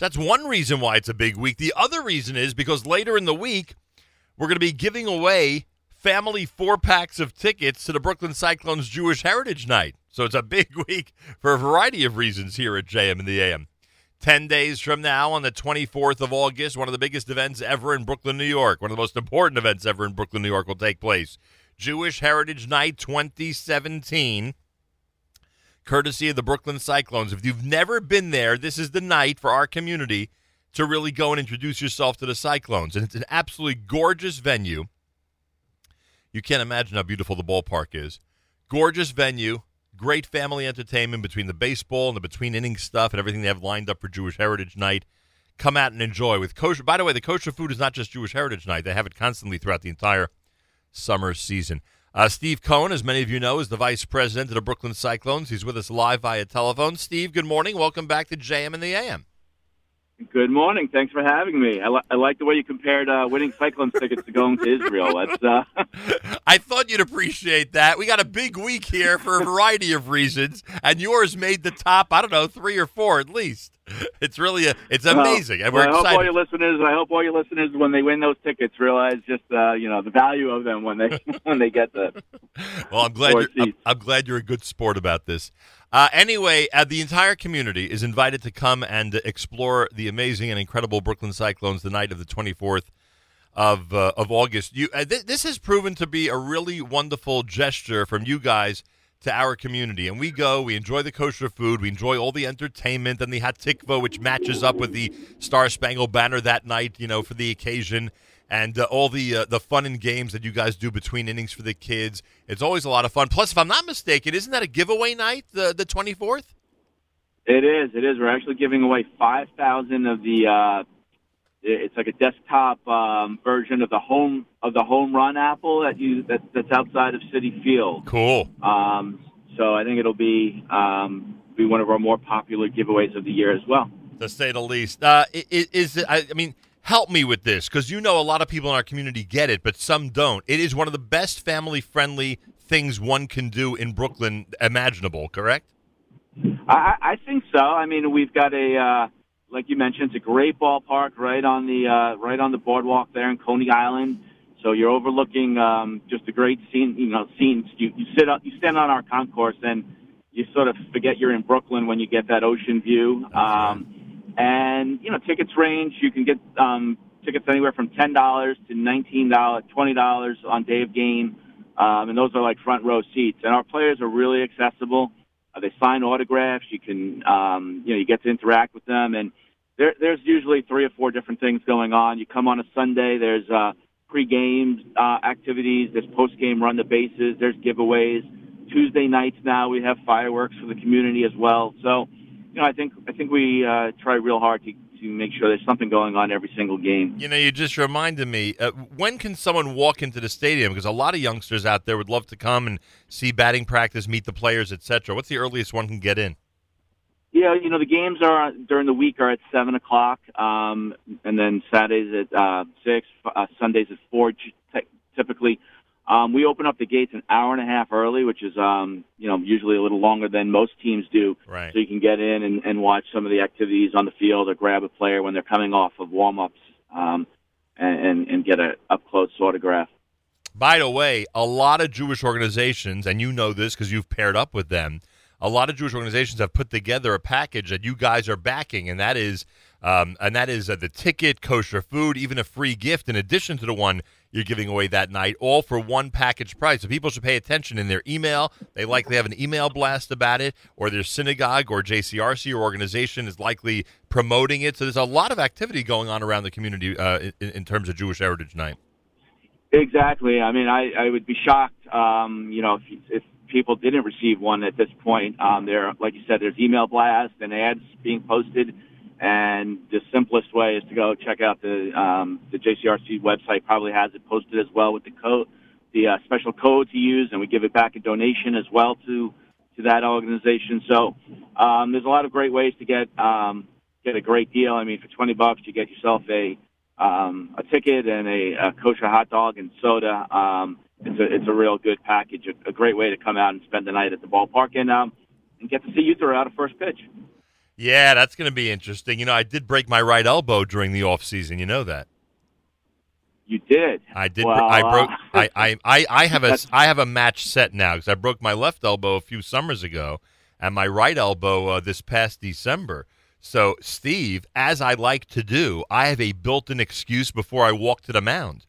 So that's one reason why it's a big week. The other reason is because later in the week, we're going to be giving away family four packs of tickets to the Brooklyn Cyclones Jewish Heritage Night. So it's a big week for a variety of reasons here at JM in the AM. 10 days from now, on the 24th of August, one of the biggest events ever in Brooklyn, New York, one of the most important events ever in Brooklyn, New York will take place. Jewish Heritage Night 2017, courtesy of the Brooklyn Cyclones. If you've never been there, this is the night for our community to really go and introduce yourself to the Cyclones. And it's an absolutely gorgeous venue. You can't imagine how beautiful the ballpark is. Gorgeous venue, great family entertainment between the baseball and the between innings stuff and everything they have lined up for Jewish Heritage Night. Come out and enjoy with kosher. By the way, the kosher food is not just Jewish Heritage Night; they have it constantly throughout the entire summer season. Uh, Steve Cohen, as many of you know, is the vice president of the Brooklyn Cyclones. He's with us live via telephone. Steve, good morning. Welcome back to JM in the AM. Good morning. Thanks for having me. I, li- I like the way you compared uh, winning Cyclones tickets to going to Israel. That's. Uh... I thought you'd appreciate that. We got a big week here for a variety of reasons, and yours made the top. I don't know, three or four at least. It's really a, it's amazing, well, and we're well, I excited. hope all your listeners, I hope all your listeners, when they win those tickets, realize just uh, you know the value of them when they when they get the. Well, I'm glad you're, I'm, I'm glad you're a good sport about this. Uh, anyway, uh, the entire community is invited to come and explore the amazing and incredible Brooklyn Cyclones the night of the 24th of uh, of August. You, uh, th- this has proven to be a really wonderful gesture from you guys to our community, and we go, we enjoy the kosher food, we enjoy all the entertainment and the hatikva, which matches up with the Star Spangled Banner that night, you know, for the occasion and uh, all the uh, the fun and games that you guys do between innings for the kids. It's always a lot of fun. Plus, if I'm not mistaken, isn't that a giveaway night, the the 24th? It is. It is. We're actually giving away 5,000 of the. Uh, it's like a desktop um, version of the home of the home run apple that you that, that's outside of Citi Field. Cool. Um, so I think it'll be um, be one of our more popular giveaways of the year as well. To say the least. Uh, is, is I, I mean help me with this because you know a lot of people in our community get it, but some don't. It is one of the best family friendly things one can do in Brooklyn imaginable, correct? I, I think so. I mean, we've got a, uh, like you mentioned, it's a great ballpark right on the uh, right on the boardwalk there in Coney Island. So you're overlooking um, just a great scene. You know, scenes. You, you sit up, you stand on our concourse, and you sort of forget you're in Brooklyn when you get that ocean view. Um, and you know, tickets range. You can get um, tickets anywhere from ten dollars to nineteen dollars, twenty dollars on day of game, um, and those are like front row seats. And our players are really accessible. Uh, they sign autographs. You can, um, you know, you get to interact with them, and there, there's usually three or four different things going on. You come on a Sunday. There's uh, pre-game uh, activities. There's post-game run the bases. There's giveaways. Tuesday nights now we have fireworks for the community as well. So you know, I think I think we uh, try real hard to to make sure there's something going on every single game. You know, you just reminded me. Uh, when can someone walk into the stadium? Because a lot of youngsters out there would love to come and see batting practice, meet the players, etc. What's the earliest one can get in? Yeah, you know, the games are during the week are at seven o'clock, um, and then Saturdays at uh, six, uh, Sundays at four, typically. Um, we open up the gates an hour and a half early, which is um, you know usually a little longer than most teams do. Right. So you can get in and, and watch some of the activities on the field, or grab a player when they're coming off of warm ups, um, and, and get a up close autograph. By the way, a lot of Jewish organizations, and you know this because you've paired up with them. A lot of Jewish organizations have put together a package that you guys are backing, and that is, um, and that is uh, the ticket, kosher food, even a free gift in addition to the one you're giving away that night, all for one package price. So people should pay attention in their email. They likely have an email blast about it, or their synagogue or JCRC or organization is likely promoting it. So there's a lot of activity going on around the community uh, in, in, terms of Jewish Heritage Night. Exactly. I mean, I, I would be shocked, um, you know, if, if people didn't receive one at this point. Um, there, like you said, there's email blast and ads being posted and the simplest way is to go check out the um, the JCRC website. Probably has it posted as well with the code, the uh, special code to use, and we give it back a donation as well to to that organization. So um, there's a lot of great ways to get um, get a great deal. I mean, for twenty bucks, you get yourself a um, a ticket and a, a kosher hot dog and soda. Um, it's a it's a real good package. A, a great way to come out and spend the night at the ballpark and um, and get to see you throw out a first pitch. Yeah, that's going to be interesting. You know, I did break my right elbow during the off season. You know that. You did. I did. Well, I broke. uh, I, I, I, I have a I have a match set now because I broke my left elbow a few summers ago, and my right elbow uh, this past December. So, Steve, as I like to do, I have a built-in excuse before I walk to the mound.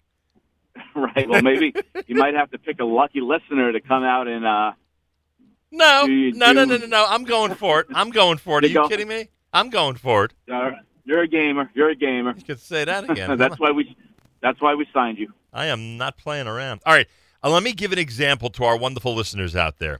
right. Well, maybe you might have to pick a lucky listener to come out and. uh No, no, no, no, no, no. I'm going for it. I'm going for it. Are You you kidding me? I'm going for it. uh, You're a gamer. You're a gamer. You could say that again. that's why we. That's why we signed you. I am not playing around. All right, uh, let me give an example to our wonderful listeners out there.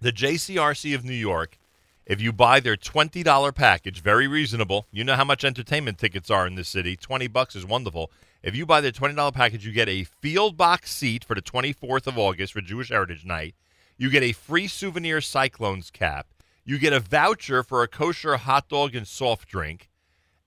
The JCRC of New York, if you buy their $20 package, very reasonable. You know how much entertainment tickets are in this city. 20 bucks is wonderful. If you buy their $20 package, you get a field box seat for the 24th of August for Jewish Heritage Night. You get a free souvenir Cyclones cap. You get a voucher for a kosher hot dog and soft drink.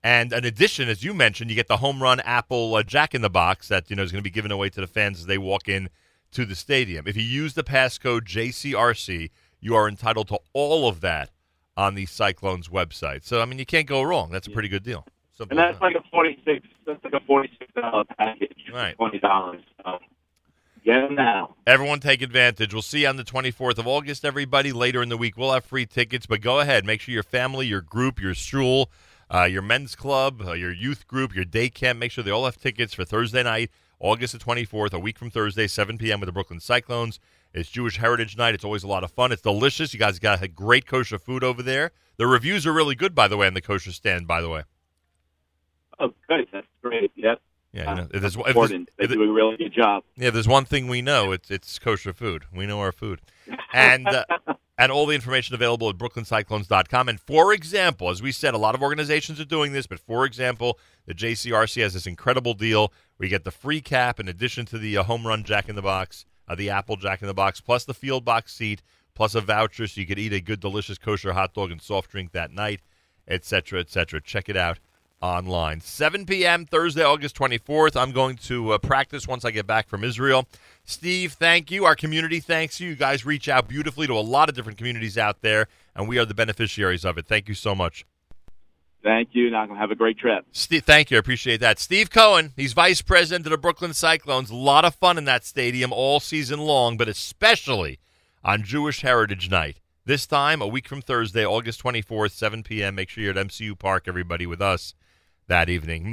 And in addition, as you mentioned, you get the home run apple uh, Jack in the Box that you know is going to be given away to the fans as they walk in to the stadium. If you use the passcode JCRC, you are entitled to all of that on the Cyclones website. So I mean, you can't go wrong. That's a pretty good deal. Simple And that's that. like a forty six. That's like a forty six dollar package. Right. Twenty dollars. So get them now. Everyone take advantage. We'll see you on the 24th of August, everybody. Later in the week, we'll have free tickets, but go ahead. Make sure your family, your group, your shul, uh, your men's club, uh, your youth group, your day camp, make sure they all have tickets for Thursday night, August the 24th, a week from Thursday, 7 p.m. with the Brooklyn Cyclones. It's Jewish Heritage Night. It's always a lot of fun. It's delicious. You guys got great kosher food over there. The reviews are really good, by the way, on the kosher stand, by the way. Oh, good. That's great. Yep. Yeah, you know, if there's, if there's, important. They do a really good job. Yeah, there's one thing we know. It's it's kosher food. We know our food. And uh, and all the information available at brooklyncyclones.com. And for example, as we said, a lot of organizations are doing this, but for example, the JCRC has this incredible deal where you get the free cap in addition to the uh, home run jack in the box, uh, the apple jack in the box, plus the field box seat, plus a voucher so you could eat a good, delicious kosher hot dog and soft drink that night, etc., etc. Check it out online. 7 p.m. Thursday, August 24th. I'm going to uh, practice once I get back from Israel. Steve, thank you. Our community thanks you. You guys reach out beautifully to a lot of different communities out there, and we are the beneficiaries of it. Thank you so much. Thank you. Now have a great trip. Steve, thank you. I appreciate that. Steve Cohen, he's vice president of the Brooklyn Cyclones. A lot of fun in that stadium all season long, but especially on Jewish Heritage Night. This time, a week from Thursday, August 24th, 7 p.m. Make sure you're at MCU Park, everybody, with us that evening.